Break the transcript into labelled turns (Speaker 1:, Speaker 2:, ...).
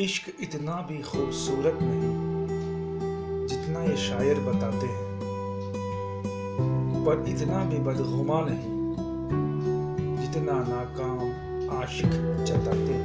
Speaker 1: इश्क इतना भी खूबसूरत नहीं जितना ये शायर बताते हैं। पर इतना भी बदगुमा नहीं जितना नाकाम आशिक जताते हैं।